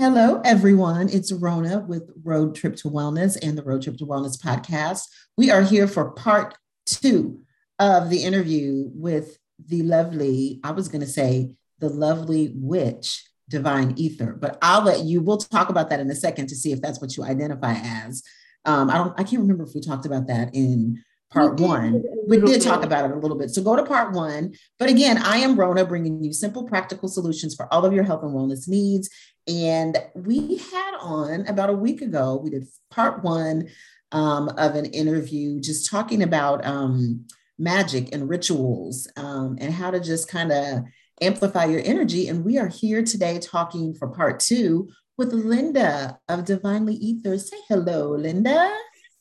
Hello, everyone. It's Rona with Road Trip to Wellness and the Road Trip to Wellness podcast. We are here for part two of the interview with the lovely, I was going to say, the lovely witch, Divine Ether, but I'll let you, we'll talk about that in a second to see if that's what you identify as. Um, I don't, I can't remember if we talked about that in part we one. We did bit. talk about it a little bit. So go to part one. But again, I am Rona bringing you simple, practical solutions for all of your health and wellness needs. And we had on about a week ago, we did part one um, of an interview just talking about um, magic and rituals um, and how to just kind of amplify your energy. And we are here today talking for part two with Linda of Divinely Ethers. Say hello, Linda.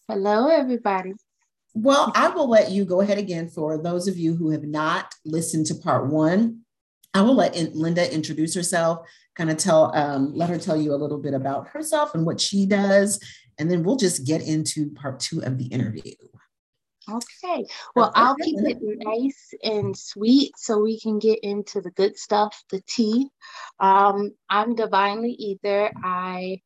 Hello, everybody. Well, I will let you go ahead again for those of you who have not listened to part one. I will let Linda introduce herself, kind of tell, um, let her tell you a little bit about herself and what she does, and then we'll just get into part two of the interview. Okay. Well, I'll keep it nice and sweet so we can get into the good stuff, the tea. Um, I'm divinely ether. I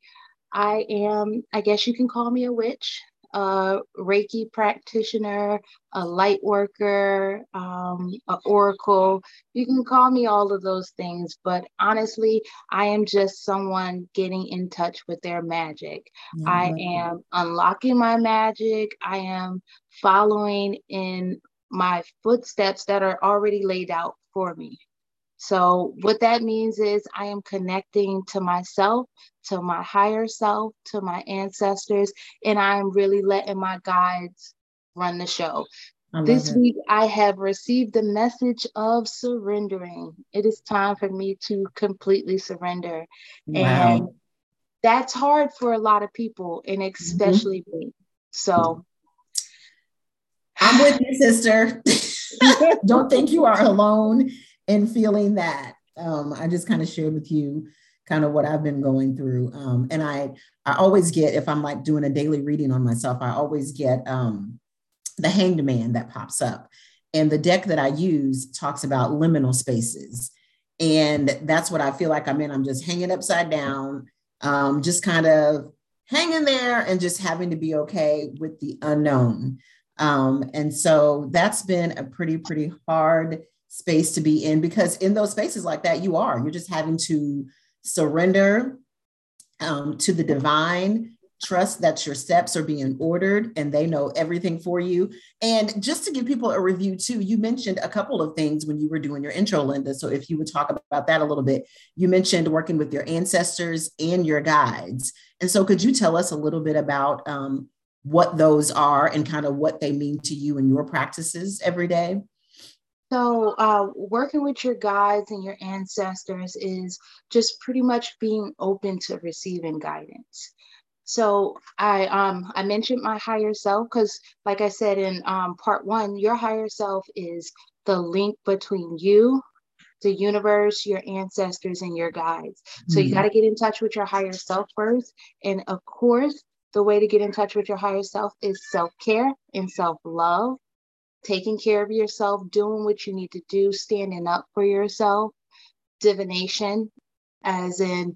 I am, I guess you can call me a witch a Reiki practitioner, a light worker, um, an oracle. You can call me all of those things, but honestly, I am just someone getting in touch with their magic. Mm-hmm. I am unlocking my magic. I am following in my footsteps that are already laid out for me. So, what that means is I am connecting to myself, to my higher self, to my ancestors, and I'm really letting my guides run the show. This it. week, I have received the message of surrendering. It is time for me to completely surrender. Wow. And that's hard for a lot of people, and mm-hmm. especially mm-hmm. me. So, I'm with you, sister. Don't think you are alone and feeling that. Um, I just kind of shared with you kind of what I've been going through. Um, and I I always get if I'm like doing a daily reading on myself, I always get um, the Hanged Man that pops up, and the deck that I use talks about liminal spaces, and that's what I feel like I'm in. I'm just hanging upside down, um, just kind of hanging there, and just having to be okay with the unknown. Um, and so that's been a pretty pretty hard space to be in because in those spaces like that, you are, you're just having to surrender um, to the divine, trust that your steps are being ordered and they know everything for you. And just to give people a review too, you mentioned a couple of things when you were doing your intro, Linda. So if you would talk about that a little bit, you mentioned working with your ancestors and your guides. And so could you tell us a little bit about um, what those are and kind of what they mean to you in your practices every day? So, uh, working with your guides and your ancestors is just pretty much being open to receiving guidance. So, I um, I mentioned my higher self because, like I said in um, part one, your higher self is the link between you, the universe, your ancestors, and your guides. So, mm-hmm. you got to get in touch with your higher self first. And of course, the way to get in touch with your higher self is self care and self love taking care of yourself, doing what you need to do, standing up for yourself, divination, as in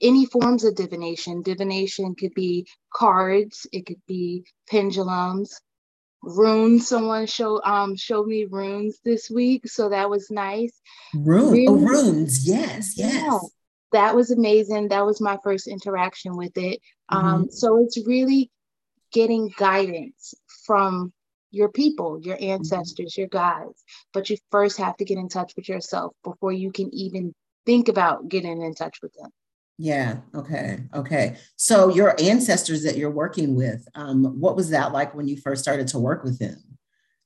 any forms of divination. Divination could be cards, it could be pendulums, runes. Someone show um showed me runes this week, so that was nice. Rune, oh, runes, yes, yes. Yeah, that was amazing. That was my first interaction with it. Mm-hmm. Um, so it's really getting guidance from your people, your mm-hmm. ancestors, your guides. But you first have to get in touch with yourself before you can even think about getting in touch with them. Yeah. Okay. Okay. So your ancestors that you're working with, um, what was that like when you first started to work with them?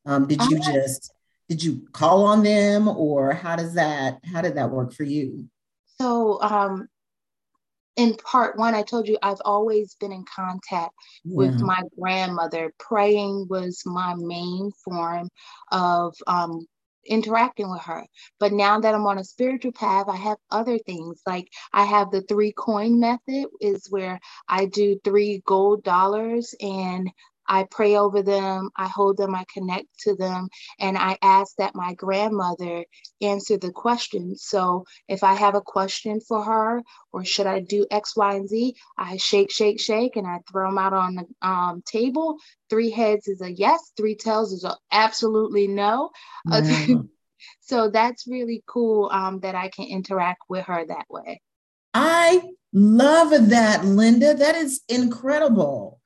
Um, did you just did you call on them, or how does that how did that work for you? So um, in part one, I told you I've always been in contact yeah. with my grandmother. Praying was my main form of um, interacting with her. But now that I'm on a spiritual path, I have other things. Like I have the three coin method, is where I do three gold dollars and I pray over them, I hold them, I connect to them, and I ask that my grandmother answer the questions. So if I have a question for her, or should I do X, Y, and Z, I shake, shake, shake, and I throw them out on the um, table. Three heads is a yes, three tails is a absolutely no. so that's really cool um, that I can interact with her that way. I love that, Linda. That is incredible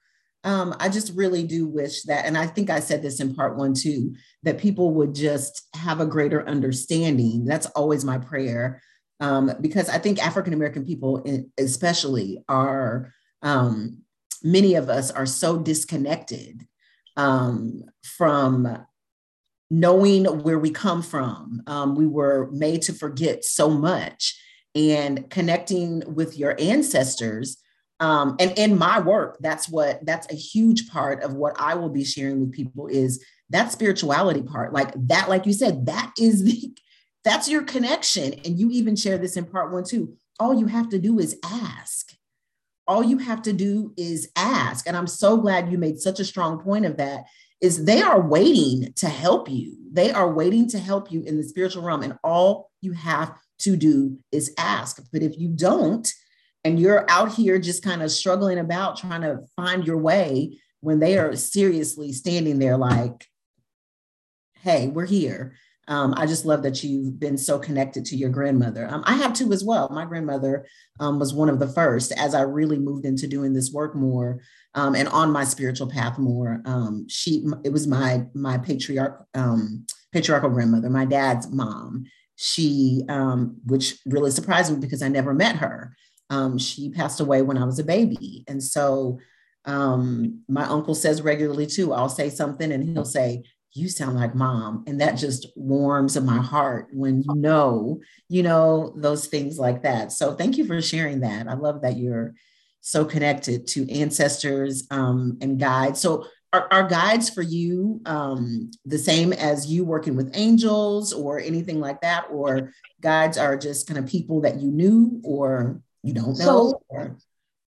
um, I just really do wish that, and I think I said this in part one too, that people would just have a greater understanding. That's always my prayer, um, because I think African American people, especially, are um, many of us are so disconnected um, from knowing where we come from. Um, we were made to forget so much, and connecting with your ancestors um, and in my work that's what that's a huge part of what i will be sharing with people is that spirituality part. Like that like you said that is the that's your connection. And you even share this in part one too. All you have to do is ask. All you have to do is ask. And i'm so glad you made such a strong point of that is they are waiting to help you. They are waiting to help you in the spiritual realm. And all you have to do is ask. But if you don't and you're out here just kind of struggling about trying to find your way when they are seriously standing there like hey we're here. Um, i just love that you've been so connected to your grandmother. Um, i have two as well. My grandmother um, was one of the first as i really moved into doing this work more um, and on my spiritual path more. Um, she it was my my patriarch um, patriarchal grandmother my dad's mom. She which really surprised me because i never met her um, she passed away when I was a baby. And so um, my uncle says regularly too, I'll say something and he'll say, you sound like mom. And that just warms my heart when you know, you know, those things like that. So thank you for sharing that. I love that you're so connected to ancestors um, and guides. So are, are guides for you um, the same as you working with angels or anything like that? Or guides are just kind of people that you knew or you don't know? So,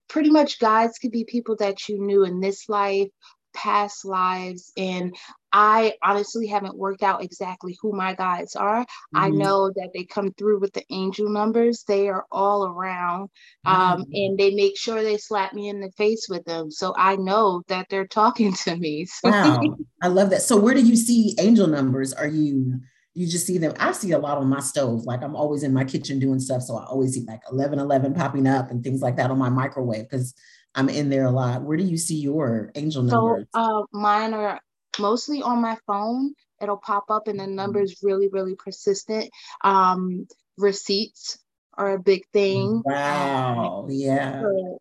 pretty much guides could be people that you knew in this life, past lives. And I honestly haven't worked out exactly who my guides are. Mm-hmm. I know that they come through with the angel numbers, they are all around. Um, mm-hmm. And they make sure they slap me in the face with them. So I know that they're talking to me. Wow. I love that. So, where do you see angel numbers? Are you you just see them. I see a lot on my stove. Like I'm always in my kitchen doing stuff. So I always see like 1111 popping up and things like that on my microwave because I'm in there a lot. Where do you see your angel numbers? So uh, mine are mostly on my phone. It'll pop up and the mm-hmm. number is really, really persistent. Um, receipts are a big thing. Wow. Yeah. So,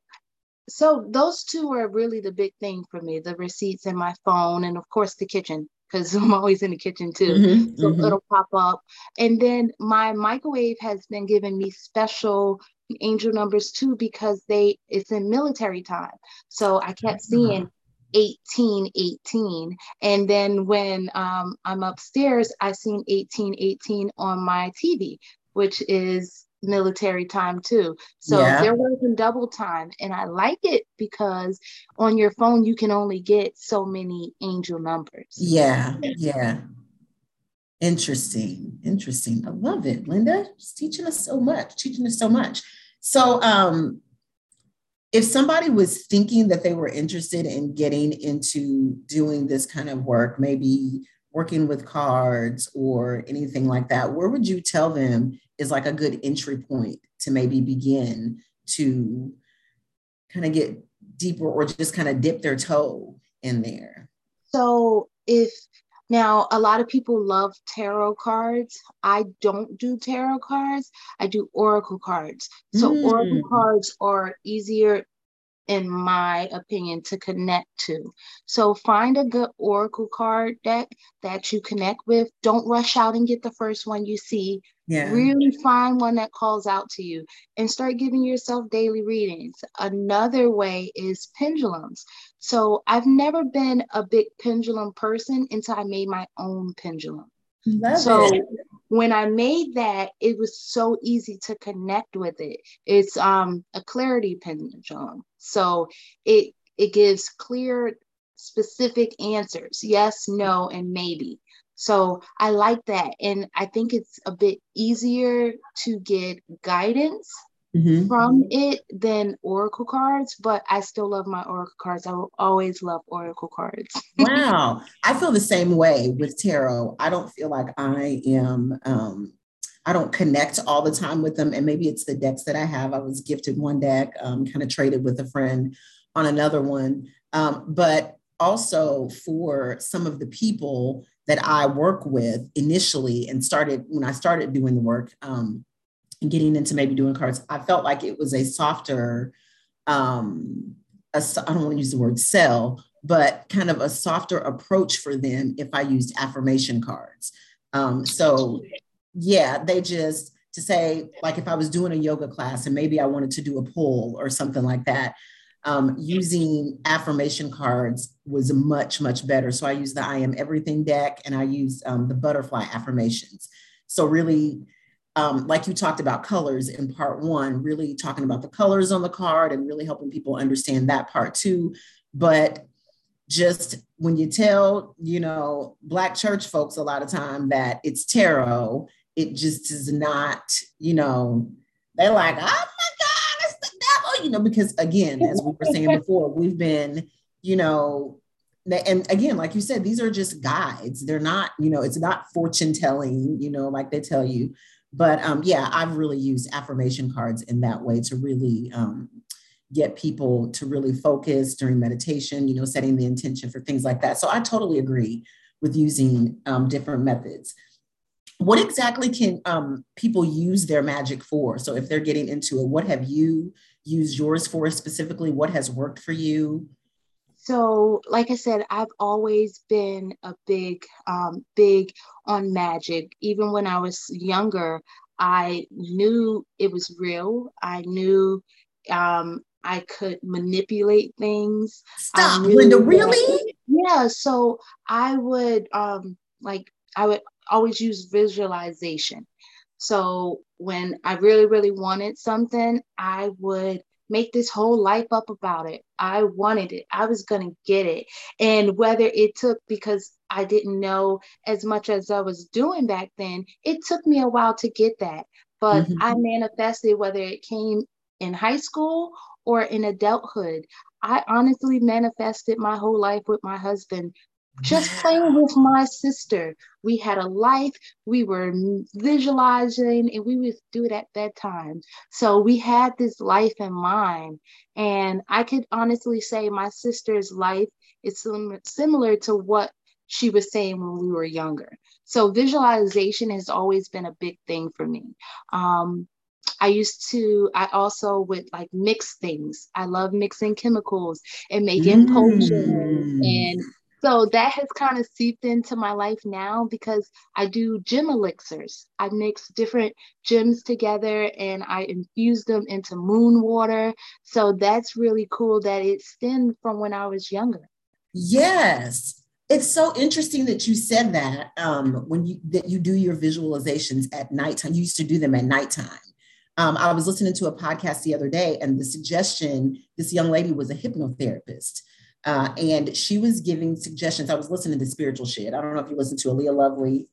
so those two are really the big thing for me the receipts and my phone and of course the kitchen because I'm always in the kitchen too. Mm-hmm, so mm-hmm. it'll pop up. And then my microwave has been giving me special angel numbers too because they it's in military time. So I kept seeing 1818 and then when um, i'm upstairs i seen 1818 on my tv which is military time too. So yeah. they're working double time. And I like it because on your phone, you can only get so many angel numbers. Yeah. Yeah. Interesting. Interesting. I love it. Linda, just teaching us so much, teaching us so much. So, um, if somebody was thinking that they were interested in getting into doing this kind of work, maybe working with cards or anything like that, where would you tell them is like a good entry point to maybe begin to kind of get deeper or just kind of dip their toe in there? So if now a lot of people love tarot cards. I don't do tarot cards. I do oracle cards. So mm. oracle cards are easier in my opinion, to connect to. So find a good Oracle card deck that you connect with. Don't rush out and get the first one you see. Yeah. Really find one that calls out to you and start giving yourself daily readings. Another way is pendulums. So I've never been a big pendulum person until I made my own pendulum. Love so it when I made that, it was so easy to connect with it. It's um, a clarity pendulum. So it it gives clear specific answers yes, no, and maybe. So I like that. And I think it's a bit easier to get guidance mm-hmm. from it than Oracle cards, but I still love my Oracle cards. I will always love Oracle cards. wow. I feel the same way with tarot. I don't feel like I am um I don't connect all the time with them. And maybe it's the decks that I have. I was gifted one deck, um, kind of traded with a friend on another one. Um, but also for some of the people that I work with initially and started when I started doing the work, um, getting into maybe doing cards, I felt like it was a softer, um, I don't want to use the word sell, but kind of a softer approach for them if I used affirmation cards. Um, so yeah, they just to say like if I was doing a yoga class and maybe I wanted to do a pull or something like that, um, using affirmation cards was much much better. So I use the I am everything deck and I use um, the butterfly affirmations. So really um, like you talked about colors in part one, really talking about the colors on the card and really helping people understand that part too. But just when you tell, you know, Black church folks a lot of time that it's tarot, it just is not, you know, they're like, oh my God, it's the devil, you know, because again, as we were saying before, we've been, you know, and again, like you said, these are just guides. They're not, you know, it's not fortune telling, you know, like they tell you but um, yeah, I've really used affirmation cards in that way to really um, get people to really focus during meditation, you know, setting the intention for things like that. So I totally agree with using um, different methods. What exactly can um, people use their magic for? So if they're getting into it, what have you used yours for specifically? What has worked for you? So, like I said, I've always been a big, um, big on magic. Even when I was younger, I knew it was real. I knew um, I could manipulate things. Stop, Linda, really? Yeah. So I would um, like I would always use visualization. So when I really, really wanted something, I would make this whole life up about it. I wanted it. I was going to get it. And whether it took because I didn't know as much as I was doing back then, it took me a while to get that. But mm-hmm. I manifested whether it came in high school or in adulthood. I honestly manifested my whole life with my husband just playing with my sister. We had a life, we were visualizing, and we would do it at bedtime. So we had this life in mind. And I could honestly say my sister's life is sim- similar to what she was saying when we were younger. So visualization has always been a big thing for me. Um, I used to, I also would like mix things. I love mixing chemicals and making mm. potions and so that has kind of seeped into my life now because I do gem elixirs. I mix different gems together and I infuse them into moon water. So that's really cool that it stemmed from when I was younger. Yes. It's so interesting that you said that um, when you that you do your visualizations at nighttime. You used to do them at nighttime. Um, I was listening to a podcast the other day, and the suggestion this young lady was a hypnotherapist. Uh, and she was giving suggestions. I was listening to Spiritual Shit. I don't know if you listen to Aaliyah Lovely,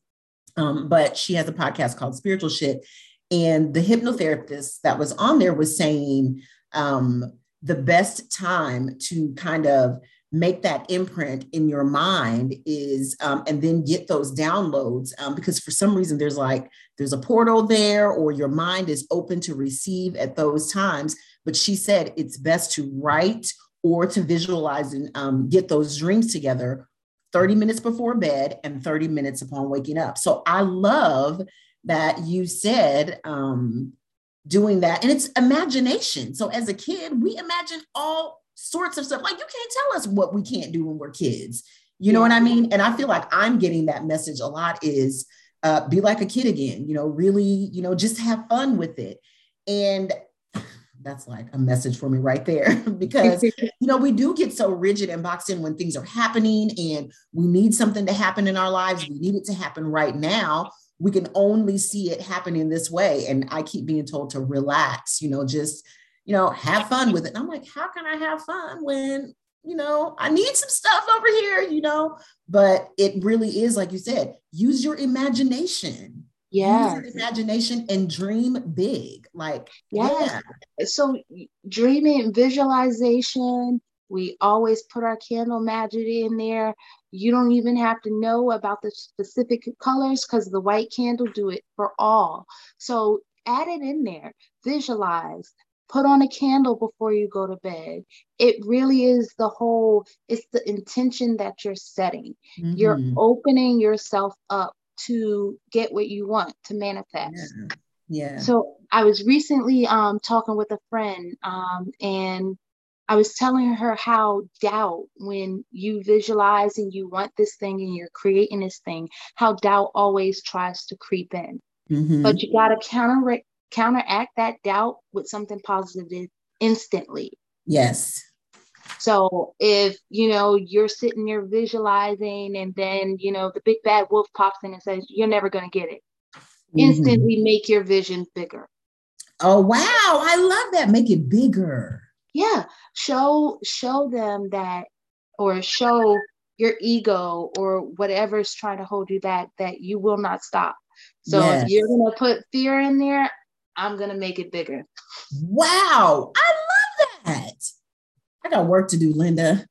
um, but she has a podcast called Spiritual Shit. And the hypnotherapist that was on there was saying um, the best time to kind of make that imprint in your mind is um, and then get those downloads um, because for some reason there's like there's a portal there or your mind is open to receive at those times but she said it's best to write or to visualize and um, get those dreams together 30 minutes before bed and 30 minutes upon waking up. So I love that you said um, doing that. And it's imagination. So as a kid, we imagine all sorts of stuff. Like you can't tell us what we can't do when we're kids. You know what I mean? And I feel like I'm getting that message a lot is uh, be like a kid again, you know, really, you know, just have fun with it. And that's like a message for me right there because you know we do get so rigid and boxed in when things are happening and we need something to happen in our lives we need it to happen right now we can only see it happening this way. And i keep being told to relax you know just you know have fun with it. And i'm like how can i have fun when you know, I need some stuff over here, you know, but it really is, like you said, use your imagination. Yeah. Imagination and dream big. Like, yeah. yeah. So dreaming, visualization, we always put our candle magic in there. You don't even have to know about the specific colors because the white candle do it for all. So add it in there, visualize, put on a candle before you go to bed. It really is the whole, it's the intention that you're setting. Mm-hmm. You're opening yourself up to get what you want to manifest. Yeah. yeah. So I was recently um, talking with a friend um, and I was telling her how doubt, when you visualize and you want this thing and you're creating this thing, how doubt always tries to creep in. Mm-hmm. But you got to counter counteract that doubt with something positive instantly. Yes. So if you know you're sitting there visualizing, and then you know the big bad wolf pops in and says, "You're never going to get it," mm-hmm. instantly make your vision bigger. Oh wow, I love that. Make it bigger. Yeah, show show them that, or show your ego or whatever's trying to hold you back that you will not stop. So yes. if you're gonna put fear in there, I'm gonna make it bigger. Wow, I. I got work to do, Linda.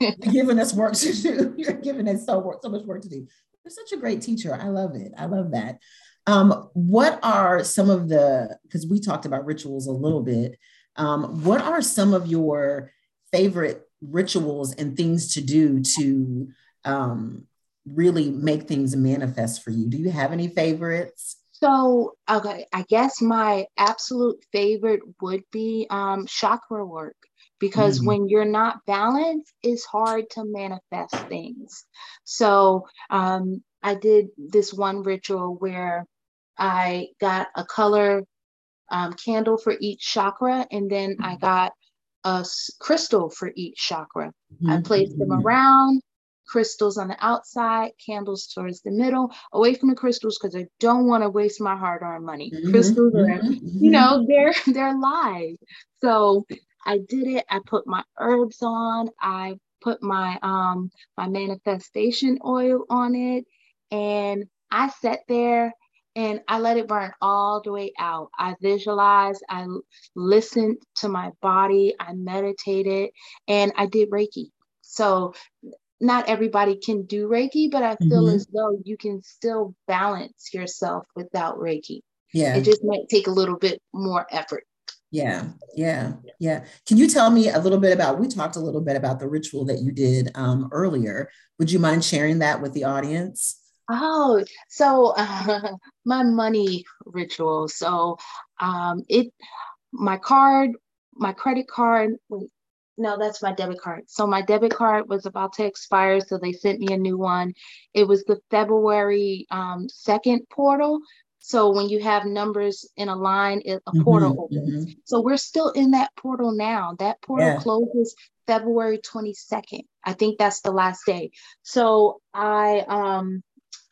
You're giving us work to do. You're giving us so work, so much work to do. You're such a great teacher. I love it. I love that. Um, what are some of the because we talked about rituals a little bit. Um, what are some of your favorite rituals and things to do to um, really make things manifest for you? Do you have any favorites? So, okay, I guess my absolute favorite would be um, chakra work because mm-hmm. when you're not balanced, it's hard to manifest things. So, um, I did this one ritual where I got a color um, candle for each chakra, and then I mm-hmm. got a crystal for each chakra. Mm-hmm. I placed them mm-hmm. around crystals on the outside, candles towards the middle, away from the crystals because I don't want to waste my hard-earned money. Mm-hmm, crystals are, mm-hmm, you know, mm-hmm. they're they're live. So I did it. I put my herbs on. I put my um my manifestation oil on it, and I sat there and I let it burn all the way out. I visualized, I listened to my body, I meditated, and I did Reiki. So not everybody can do Reiki, but I feel mm-hmm. as though you can still balance yourself without Reiki. Yeah. It just might take a little bit more effort. Yeah, yeah, yeah. Can you tell me a little bit about? We talked a little bit about the ritual that you did um, earlier. Would you mind sharing that with the audience? Oh, so uh, my money ritual. So um, it, my card, my credit card. Wait, no, that's my debit card. So my debit card was about to expire, so they sent me a new one. It was the February um, 2nd portal. So when you have numbers in a line, it, a mm-hmm, portal opens. Mm-hmm. So we're still in that portal now. That portal yeah. closes February 22nd. I think that's the last day. So I um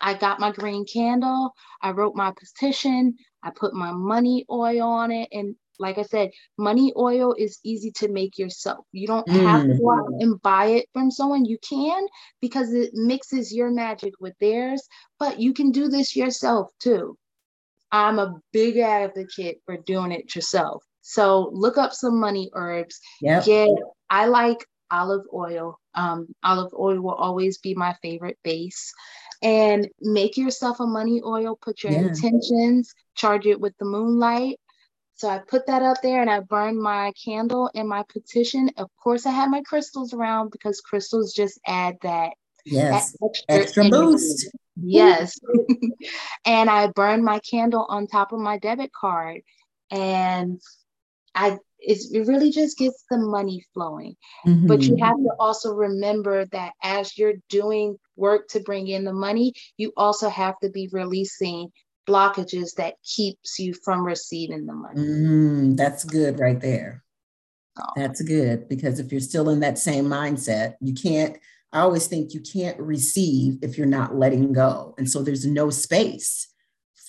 I got my green candle. I wrote my petition. I put my money oil on it and like I said, money oil is easy to make yourself. You don't mm. have to go out mm. and buy it from someone. You can because it mixes your magic with theirs, but you can do this yourself too. I'm a big advocate for doing it yourself. So look up some money herbs. Yep. Get I like olive oil. Um, olive oil will always be my favorite base. And make yourself a money oil, put your yeah. intentions, charge it with the moonlight, so I put that up there and I burned my candle and my petition. Of course, I had my crystals around because crystals just add that, yes. That extra, extra boost. Yes. and I burned my candle on top of my debit card. And I it really just gets the money flowing. Mm-hmm. But you have to also remember that as you're doing work to bring in the money, you also have to be releasing blockages that keeps you from receiving the money. Mm, that's good right there. Oh. That's good because if you're still in that same mindset, you can't. I always think you can't receive if you're not letting go, and so there's no space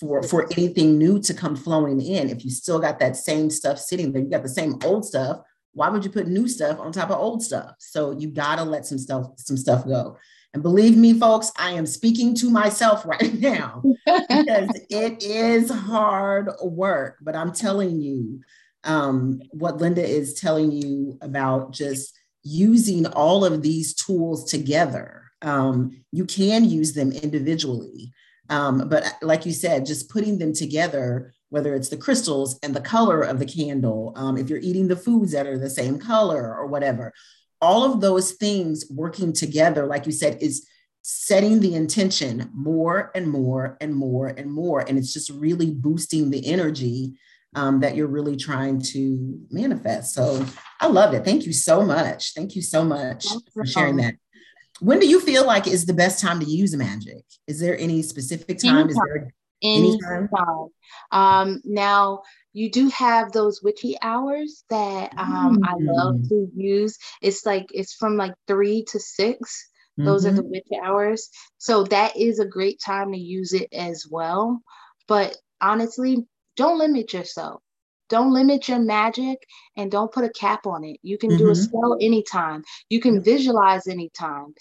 for for anything new to come flowing in. If you still got that same stuff sitting there, you got the same old stuff why would you put new stuff on top of old stuff? So you gotta let some stuff, some stuff go. And believe me, folks, I am speaking to myself right now because it is hard work. But I'm telling you, um, what Linda is telling you about just using all of these tools together. Um, you can use them individually. Um, but like you said, just putting them together, whether it's the crystals and the color of the candle, um, if you're eating the foods that are the same color or whatever, all of those things working together, like you said, is setting the intention more and more and more and more. And it's just really boosting the energy um, that you're really trying to manifest. So I loved it. Thank you so much. Thank you so much for sharing that. When do you feel like is the best time to use magic? Is there any specific time? Anytime. Is there anytime? anytime. Um, now you do have those witchy hours that um, mm. I love mm. to use. It's like it's from like three to 6 Those mm-hmm. are the mm-hmm. hours. So that is a great time to use it as well. But honestly, don't limit yourself. Don't limit your magic and don't put a cap on it. You can mm-hmm. do a mm-hmm. spell anytime. You can visualize anytime.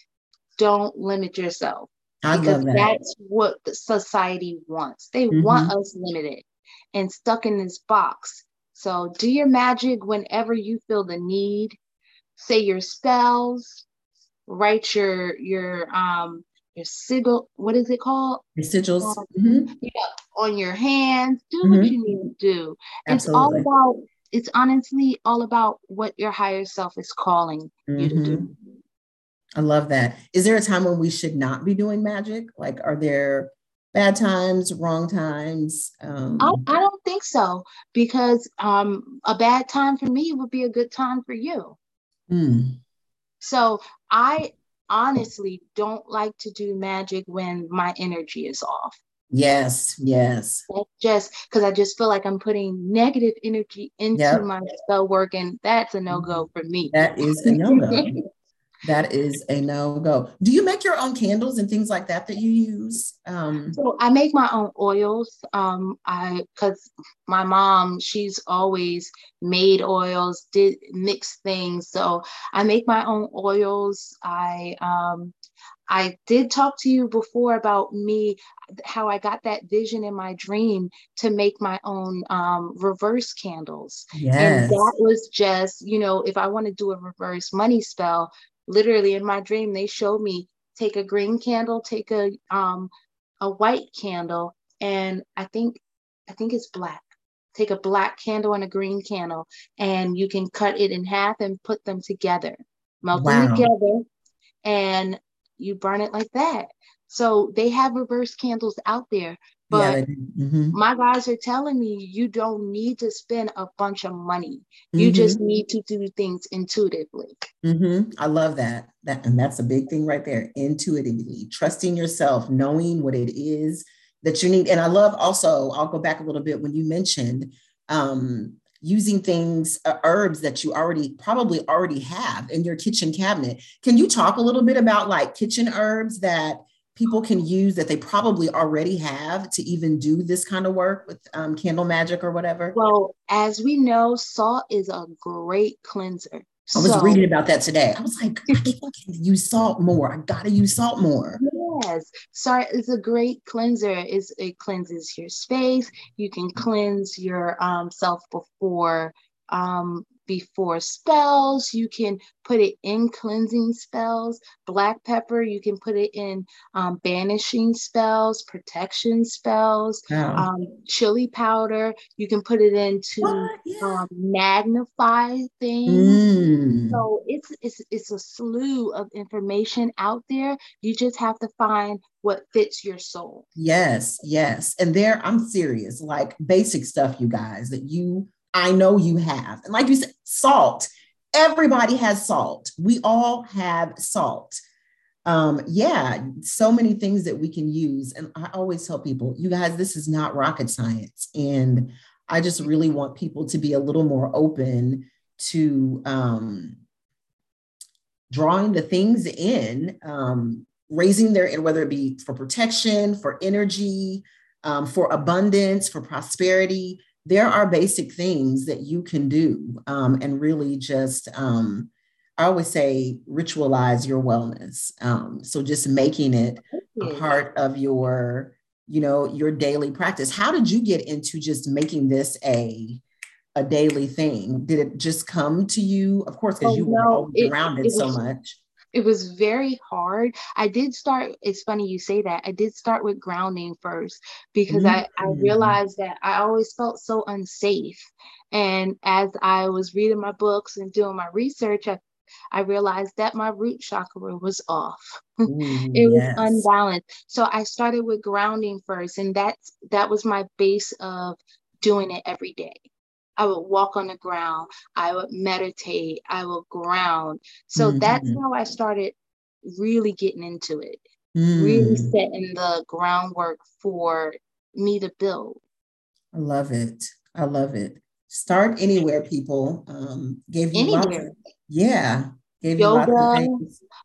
Don't limit yourself. I because that. that's what society wants. They mm-hmm. want us limited and stuck in this box. So do your magic whenever you feel the need. Say your spells, write your your um your sigil, what is it called? Your sigils. Um, mm-hmm. Yeah, on your hands. Do mm-hmm. what you need to do. Absolutely. It's all about, it's honestly all about what your higher self is calling mm-hmm. you to do. Mm-hmm. I love that. Is there a time when we should not be doing magic? Like, are there bad times, wrong times? Um, I, I don't think so, because um, a bad time for me would be a good time for you. Mm. So I honestly don't like to do magic when my energy is off. Yes, yes. Just because I just feel like I'm putting negative energy into yep. my spell work, and that's a no go mm-hmm. for me. That is a no go. that is a no go. Do you make your own candles and things like that that you use? Um, so I make my own oils. Um, I because my mom she's always made oils, did mix things. So I make my own oils. I um, I did talk to you before about me, how I got that vision in my dream to make my own um, reverse candles. Yes. And that was just, you know, if I want to do a reverse money spell, literally in my dream they showed me take a green candle take a um a white candle and i think i think it's black. Take a black candle and a green candle and you can cut it in half and put them together. Melt wow. them together and you burn it like that. So they have reverse candles out there but yeah, mm-hmm. my guys are telling me you don't need to spend a bunch of money. You mm-hmm. just need to do things intuitively. Mm-hmm. I love that. That and that's a big thing right there. Intuitively, trusting yourself, knowing what it is that you need. And I love also. I'll go back a little bit when you mentioned um, using things, uh, herbs that you already probably already have in your kitchen cabinet. Can you talk a little bit about like kitchen herbs that people can use that they probably already have to even do this kind of work with um, candle magic or whatever? Well, as we know, salt is a great cleanser. I was so, reading about that today. I was like, I can use salt more. I gotta use salt more. Yes, salt is a great cleanser. It's, it cleanses your space. You can cleanse your um, self before um, before spells. You can put it in cleansing spells. Black pepper, you can put it in um, banishing spells, protection spells. Um, chili powder, you can put it into yeah. um, magnify things. Mm. So it's, it's it's a slew of information out there. You just have to find what fits your soul. Yes, yes. And there, I'm serious, like basic stuff, you guys, that you I know you have. And like you said, salt. Everybody has salt. We all have salt. Um, yeah, so many things that we can use. And I always tell people, you guys, this is not rocket science. And I just really want people to be a little more open to um, drawing the things in, um, raising their, whether it be for protection, for energy, um, for abundance, for prosperity there are basic things that you can do um, and really just um, I always say ritualize your wellness. Um, so just making it a part of your, you know, your daily practice. How did you get into just making this a a daily thing? Did it just come to you? Of course, because oh, you were it, around it, it so much. It was very hard. I did start, it's funny you say that. I did start with grounding first because mm-hmm. I, I mm. realized that I always felt so unsafe. And as I was reading my books and doing my research, I I realized that my root chakra was off. Ooh, it was yes. unbalanced. So I started with grounding first, and that's that was my base of doing it every day. I would walk on the ground, I would meditate, I would ground. So mm-hmm. that's how I started really getting into it, mm. really setting the groundwork for me to build. I love it. I love it. Start anywhere, people. Um, gave you anywhere. Of, yeah. Gave Yoga,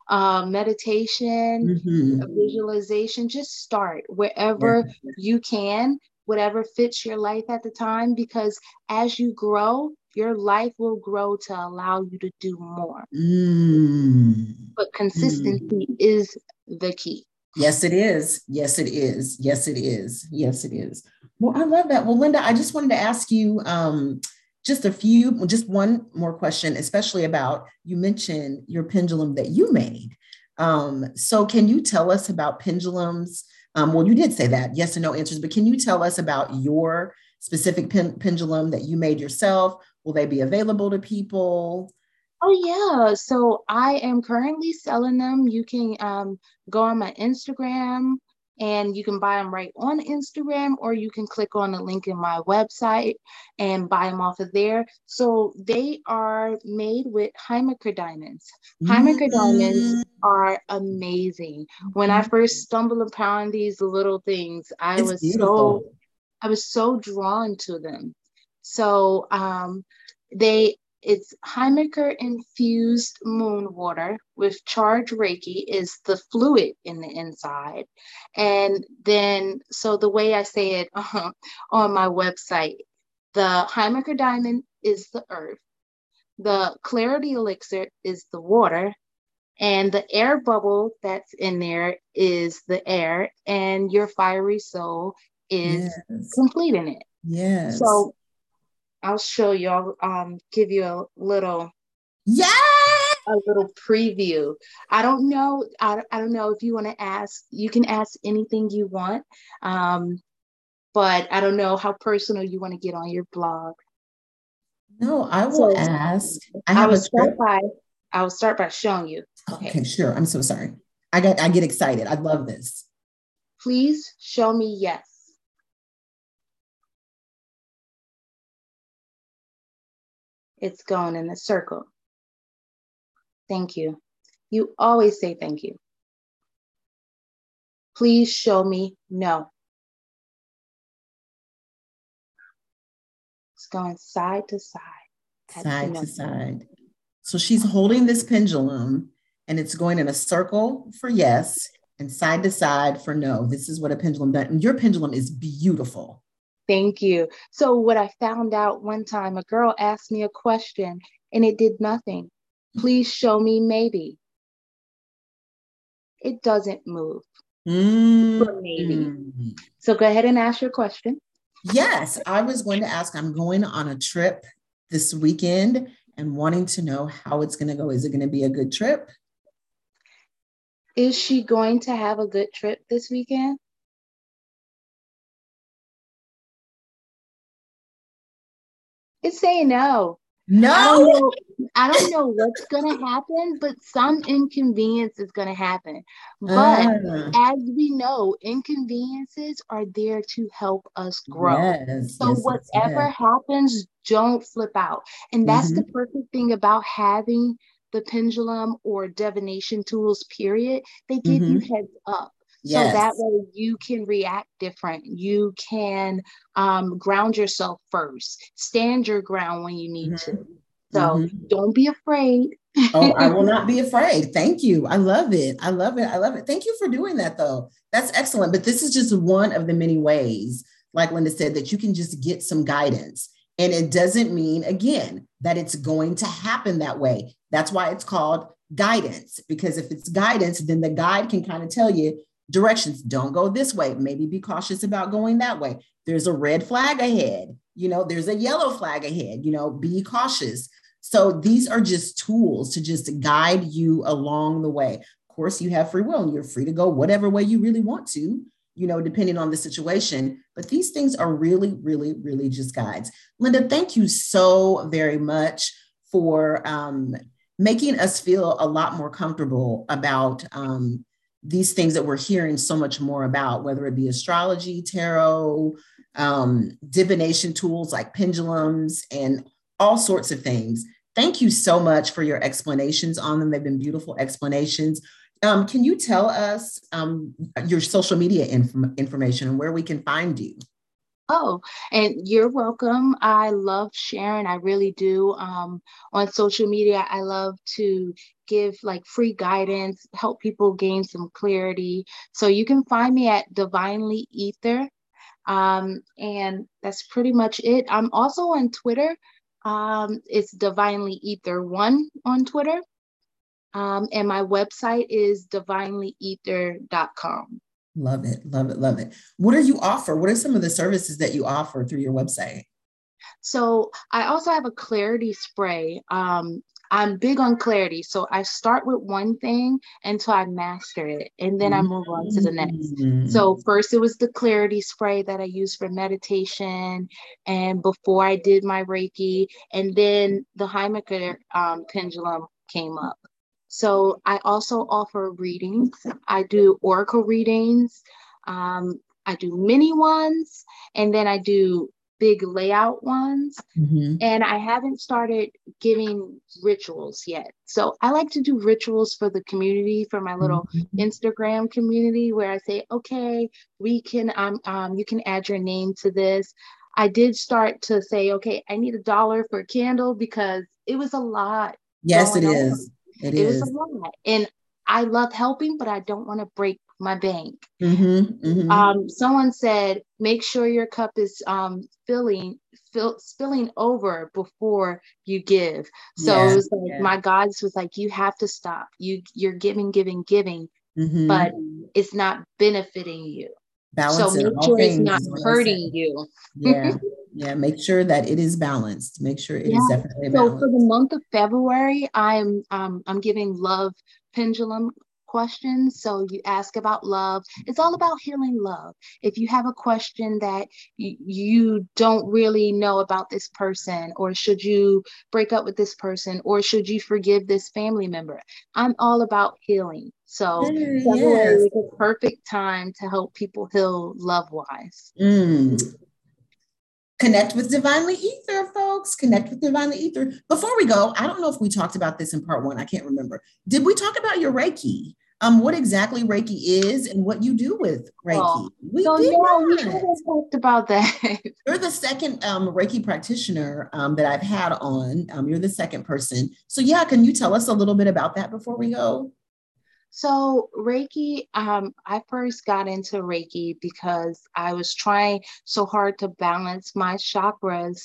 uh, meditation, mm-hmm. visualization. Just start wherever yeah. you can, whatever fits your life at the time, because as you grow, your life will grow to allow you to do more. Mm. But consistency mm. is the key. Yes, it is. Yes, it is. Yes, it is. Yes, it is. Well, I love that. Well, Linda, I just wanted to ask you um, just a few, just one more question, especially about you mentioned your pendulum that you made. Um, so, can you tell us about pendulums? Um, well, you did say that, yes and no answers, but can you tell us about your specific pen- pendulum that you made yourself? Will they be available to people? Oh yeah, so I am currently selling them. You can um, go on my Instagram and you can buy them right on Instagram or you can click on the link in my website and buy them off of there. So they are made with Herkimer diamonds. Mm-hmm. diamonds are amazing. When I first stumbled upon these little things, I it's was beautiful. so I was so drawn to them. So um, they it's Herkimer infused moon water with charged Reiki is the fluid in the inside. And then, so the way I say it uh, on my website, the Herkimer diamond is the earth, the clarity elixir is the water, and the air bubble that's in there is the air, and your fiery soul is yes. completing it. Yes. So I'll show you. I'll um, give you a little. Yeah. A little preview. I don't know. I, I don't know if you want to ask. You can ask anything you want, um, but I don't know how personal you want to get on your blog. No, I will so, ask. I have I will start by. I will start by showing you. Okay. okay, sure. I'm so sorry. I got. I get excited. I love this. Please show me yes. It's going in a circle. Thank you. You always say thank you. Please show me no. It's going side to side. Side to side. So she's holding this pendulum and it's going in a circle for yes and side to side for no. This is what a pendulum does. And your pendulum is beautiful. Thank you. So, what I found out one time, a girl asked me a question and it did nothing. Please show me maybe. It doesn't move. Mm-hmm. maybe. So, go ahead and ask your question. Yes, I was going to ask. I'm going on a trip this weekend and wanting to know how it's going to go. Is it going to be a good trip? Is she going to have a good trip this weekend? Saying no. No. I don't know, I don't know what's going to happen, but some inconvenience is going to happen. But uh, as we know, inconveniences are there to help us grow. Yes, so yes, whatever yes. happens, don't flip out. And that's mm-hmm. the perfect thing about having the pendulum or divination tools, period. They give mm-hmm. you heads up. Yes. So that way you can react different. You can um, ground yourself first, stand your ground when you need mm-hmm. to. So mm-hmm. don't be afraid. oh, I will not be afraid. Thank you. I love it. I love it. I love it. Thank you for doing that, though. That's excellent. But this is just one of the many ways like Linda said, that you can just get some guidance. And it doesn't mean, again, that it's going to happen that way. That's why it's called guidance, because if it's guidance, then the guide can kind of tell you directions. Don't go this way. Maybe be cautious about going that way. There's a red flag ahead. You know, there's a yellow flag ahead. You know, be cautious. So these are just tools to just guide you along the way. Of course, you have free will and you're free to go whatever way you really want to, you know, depending on the situation. But these things are really, really, really just guides. Linda, thank you so very much for um, making us feel a lot more comfortable about um, these things that we're hearing so much more about, whether it be astrology, tarot, um, divination tools like pendulums, and all sorts of things. Thank you so much for your explanations on them. They've been beautiful explanations. Um, can you tell us um, your social media inf- information and where we can find you? Oh, and you're welcome. I love sharing. I really do. Um, on social media, I love to give like free guidance, help people gain some clarity. So you can find me at Divinely Ether. Um, and that's pretty much it. I'm also on Twitter. Um, it's Divinely Ether One on Twitter. Um, and my website is divinelyether.com. Love it, love it, love it. What do you offer? What are some of the services that you offer through your website? So I also have a clarity spray. Um, I'm big on clarity. So I start with one thing until I master it, and then I move on to the next. So first it was the clarity spray that I used for meditation, and before I did my Reiki, and then the Herkimer um, pendulum came up. So I also offer readings. I do oracle readings. Um, I do mini ones, and then I do big layout ones. Mm-hmm. And I haven't started giving rituals yet. So I like to do rituals for the community, for my little mm-hmm. Instagram community, where I say, okay, we can, um, um, you can add your name to this. I did start to say, okay, I need a dollar for a candle because it was a lot. Yes, it on. is. It, it is. was a lot. And I love helping, but I don't want to break my bank. Mm-hmm, mm-hmm. Um, someone said, make sure your cup is um, filling, fill, spilling over before you give. So yeah, it was like yeah. my guidance was like, you have to stop. You you're giving, giving, giving, mm-hmm. but it's not benefiting you. Balance so make sure it's not hurting you. yeah. Yeah, make sure that it is balanced. Make sure it yeah. is definitely balanced. So for the month of February, I'm um, I'm giving love pendulum questions. So you ask about love. It's all about healing love. If you have a question that y- you don't really know about this person, or should you break up with this person, or should you forgive this family member, I'm all about healing. So mm, yes. is a perfect time to help people heal love wise. Mm. Connect with Divinely Ether, folks. Connect with Divinely Ether. Before we go, I don't know if we talked about this in part one. I can't remember. Did we talk about your Reiki? Um, what exactly Reiki is and what you do with Reiki? Oh, we so did no, we talked about that. You're the second um, Reiki practitioner um, that I've had on. Um, you're the second person. So yeah, can you tell us a little bit about that before we go? So Reiki, um, I first got into Reiki because I was trying so hard to balance my chakras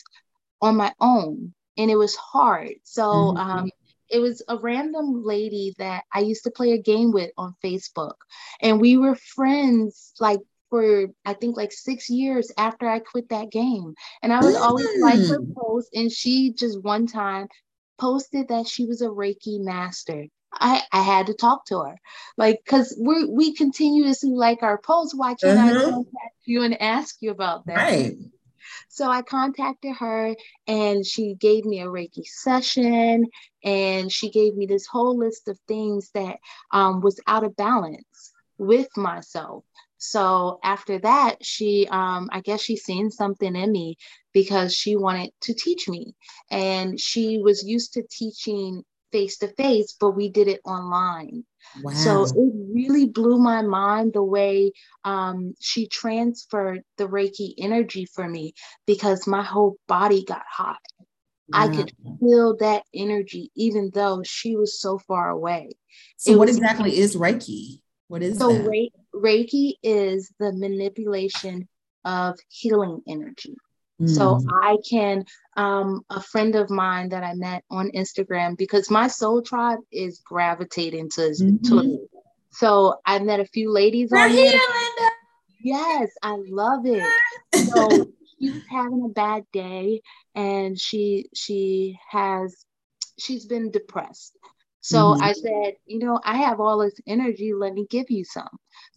on my own, and it was hard. So mm-hmm. um, it was a random lady that I used to play a game with on Facebook, and we were friends like for I think like six years after I quit that game. And I would always like her mm. post, and she just one time posted that she was a Reiki master. I, I had to talk to her. Like, because we we continuously like our posts. Why can't I mm-hmm. contact you and ask you about that? Right. So I contacted her and she gave me a Reiki session and she gave me this whole list of things that um, was out of balance with myself. So after that, she, um, I guess she seen something in me because she wanted to teach me. And she was used to teaching face to face, but we did it online. Wow. So it really blew my mind the way um, she transferred the Reiki energy for me because my whole body got hot. I could feel that energy even though she was so far away. So, it what was, exactly is Reiki? What is so Re- Reiki is the manipulation of healing energy. So mm. I can, um, a friend of mine that I met on Instagram, because my soul tribe is gravitating to, mm-hmm. to so I met a few ladies We're on here, Linda. Yes, I love it. So she was having a bad day and she she has she's been depressed. So mm-hmm. I said, you know, I have all this energy. Let me give you some.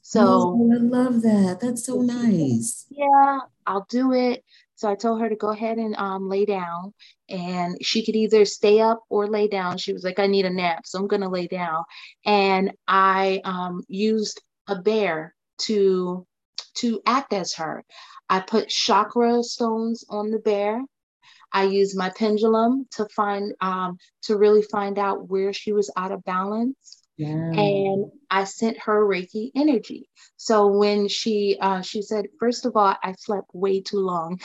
So oh, I love that. That's so nice. Yeah, I'll do it. So I told her to go ahead and um, lay down, and she could either stay up or lay down. She was like, I need a nap, so I'm gonna lay down. And I um, used a bear to to act as her. I put chakra stones on the bear. I used my pendulum to find um, to really find out where she was out of balance. Yeah. And I sent her Reiki energy. So when she uh, she said, first of all, I slept way too long.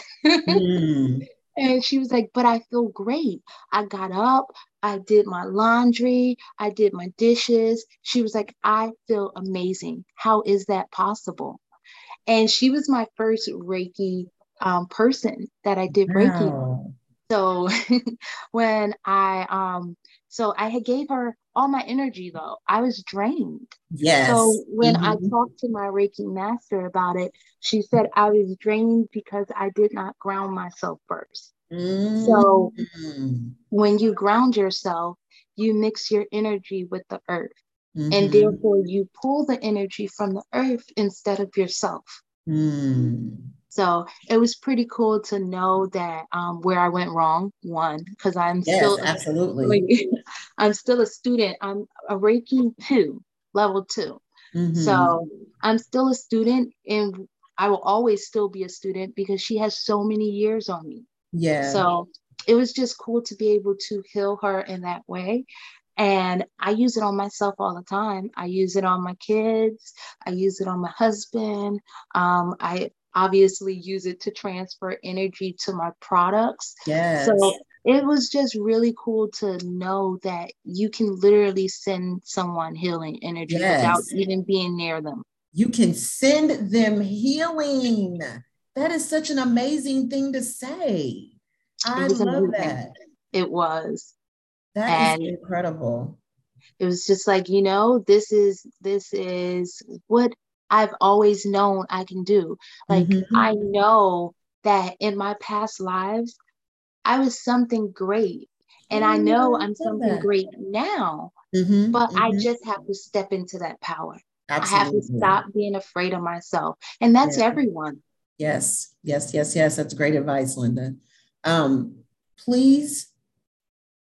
mm. And she was like, but I feel great. I got up, I did my laundry, I did my dishes. She was like, I feel amazing. How is that possible? And she was my first Reiki um, person that I did wow. Reiki. So when I um so I had gave her all my energy though. I was drained. Yes. So when mm-hmm. I talked to my Reiki master about it, she said I was drained because I did not ground myself 1st mm-hmm. So when you ground yourself, you mix your energy with the earth. Mm-hmm. And therefore you pull the energy from the earth instead of yourself. Mm. So it was pretty cool to know that um, where I went wrong, one, because I'm yes, still absolutely. I'm still a student. I'm a Reiki two, level 2 mm-hmm. So I'm still a student and I will always still be a student because she has so many years on me. Yeah. So it was just cool to be able to heal her in that way. And I use it on myself all the time. I use it on my kids. I use it on my husband. Um, I obviously use it to transfer energy to my products. Yes. So it was just really cool to know that you can literally send someone healing energy yes. without even being near them. You can send them healing. That is such an amazing thing to say. I love amazing. that. It was. That and is incredible. It was just like, you know, this is this is what I've always known I can do. Like mm-hmm. I know that in my past lives, I was something great. And I know I'm something great now, mm-hmm, but mm-hmm. I just have to step into that power. Absolutely. I have to stop being afraid of myself. And that's yeah. everyone. Yes, yes, yes, yes. That's great advice, Linda. Um, please,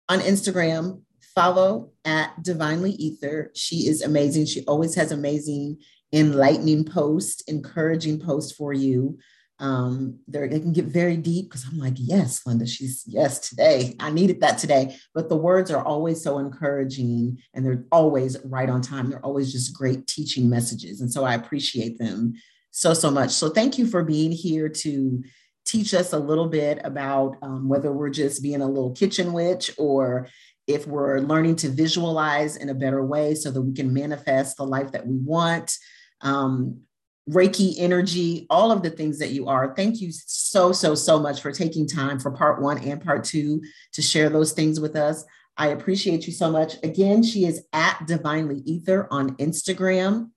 on Instagram, follow at Divinely Ether. She is amazing. She always has amazing enlightening post, encouraging post for you. Um, they can get very deep because I'm like, yes, Linda, she's yes today. I needed that today. But the words are always so encouraging and they're always right on time. They're always just great teaching messages. And so I appreciate them so, so much. So thank you for being here to teach us a little bit about um, whether we're just being a little kitchen witch or if we're learning to visualize in a better way so that we can manifest the life that we want um, Reiki energy, all of the things that you are. Thank you so, so, so much for taking time for part one and part two to share those things with us. I appreciate you so much. Again, she is at Divinely Ether on Instagram,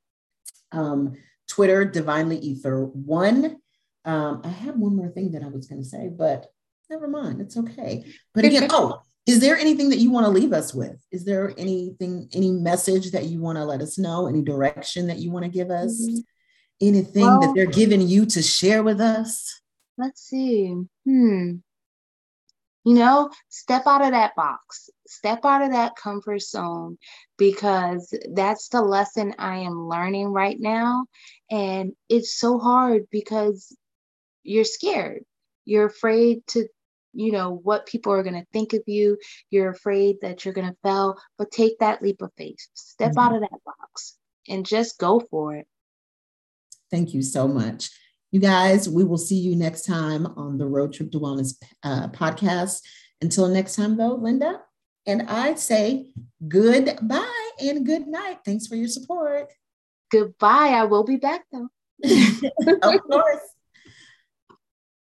um, Twitter, Divinely Ether one. Um, I have one more thing that I was going to say, but never mind. It's okay. But again, oh, is there anything that you want to leave us with? Is there anything, any message that you want to let us know? Any direction that you want to give us? Mm-hmm. Anything well, that they're giving you to share with us? Let's see. Hmm. You know, step out of that box, step out of that comfort zone because that's the lesson I am learning right now. And it's so hard because you're scared. You're afraid to you know what people are going to think of you. You're afraid that you're going to fail but take that leap of faith. Step mm-hmm. out of that box and just go for it. Thank you so much. You guys we will see you next time on the road trip to wellness uh, podcast. Until next time though linda and i'd say goodbye and good night. Thanks for your support. Goodbye. I will be back though. Of course